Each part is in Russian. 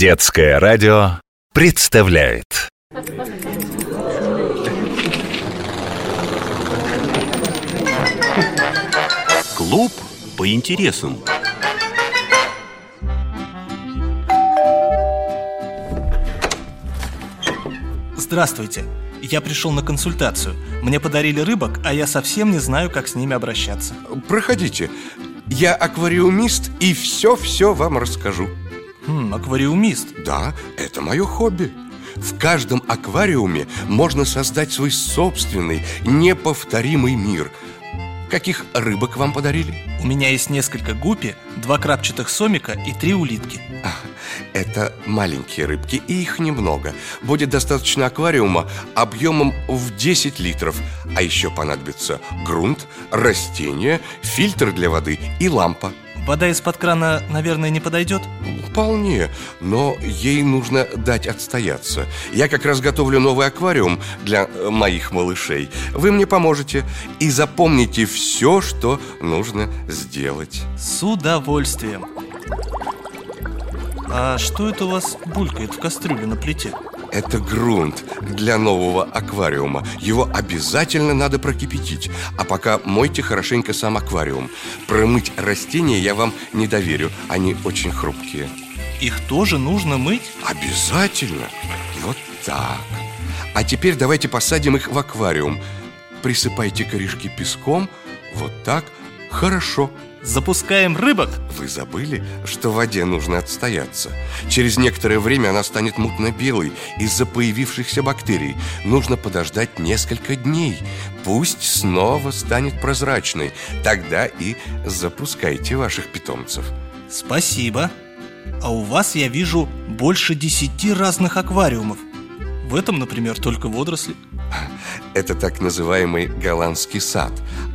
Детское радио представляет Клуб по интересам. Здравствуйте. Я пришел на консультацию. Мне подарили рыбок, а я совсем не знаю, как с ними обращаться. Проходите. Я аквариумист и все-все вам расскажу. Хм, аквариумист. Да, это мое хобби. В каждом аквариуме можно создать свой собственный, неповторимый мир. Каких рыбок вам подарили? У меня есть несколько гупи, два крапчатых сомика и три улитки. А, Это маленькие рыбки, и их немного. Будет достаточно аквариума объемом в 10 литров. А еще понадобится грунт, растения, фильтр для воды и лампа. Вода из-под крана, наверное, не подойдет? Вполне, но ей нужно дать отстояться. Я как раз готовлю новый аквариум для э, моих малышей. Вы мне поможете и запомните все, что нужно сделать. С удовольствием. А что это у вас булькает в кастрюле на плите? Это грунт для нового аквариума. Его обязательно надо прокипятить. А пока мойте хорошенько сам аквариум. Промыть растения я вам не доверю. Они очень хрупкие. Их тоже нужно мыть? Обязательно. Вот так. А теперь давайте посадим их в аквариум. Присыпайте корешки песком. Вот так. Хорошо. Запускаем рыбок? Вы забыли, что в воде нужно отстояться? Через некоторое время она станет мутно-белой из-за появившихся бактерий. Нужно подождать несколько дней. Пусть снова станет прозрачной. Тогда и запускайте ваших питомцев. Спасибо. А у вас я вижу больше десяти разных аквариумов. В этом, например, только водоросли. Это так называемый голландский сад.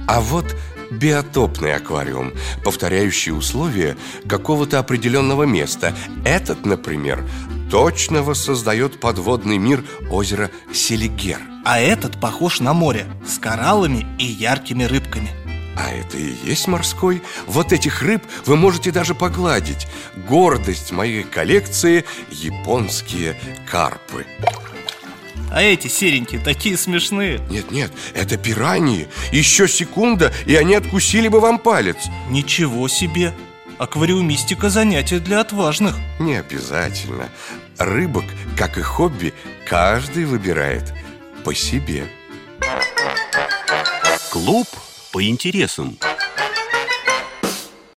А вот биотопный аквариум, повторяющий условия какого-то определенного места. Этот, например, точно воссоздает подводный мир озера Селигер. А этот похож на море с кораллами и яркими рыбками. А это и есть морской. Вот этих рыб вы можете даже погладить. Гордость моей коллекции – японские карпы. А эти серенькие такие смешные. Нет-нет, это пираньи. Еще секунда, и они откусили бы вам палец. Ничего себе! Аквариумистика занятие для отважных. Не обязательно. Рыбок, как и хобби, каждый выбирает по себе. Клуб по интересам.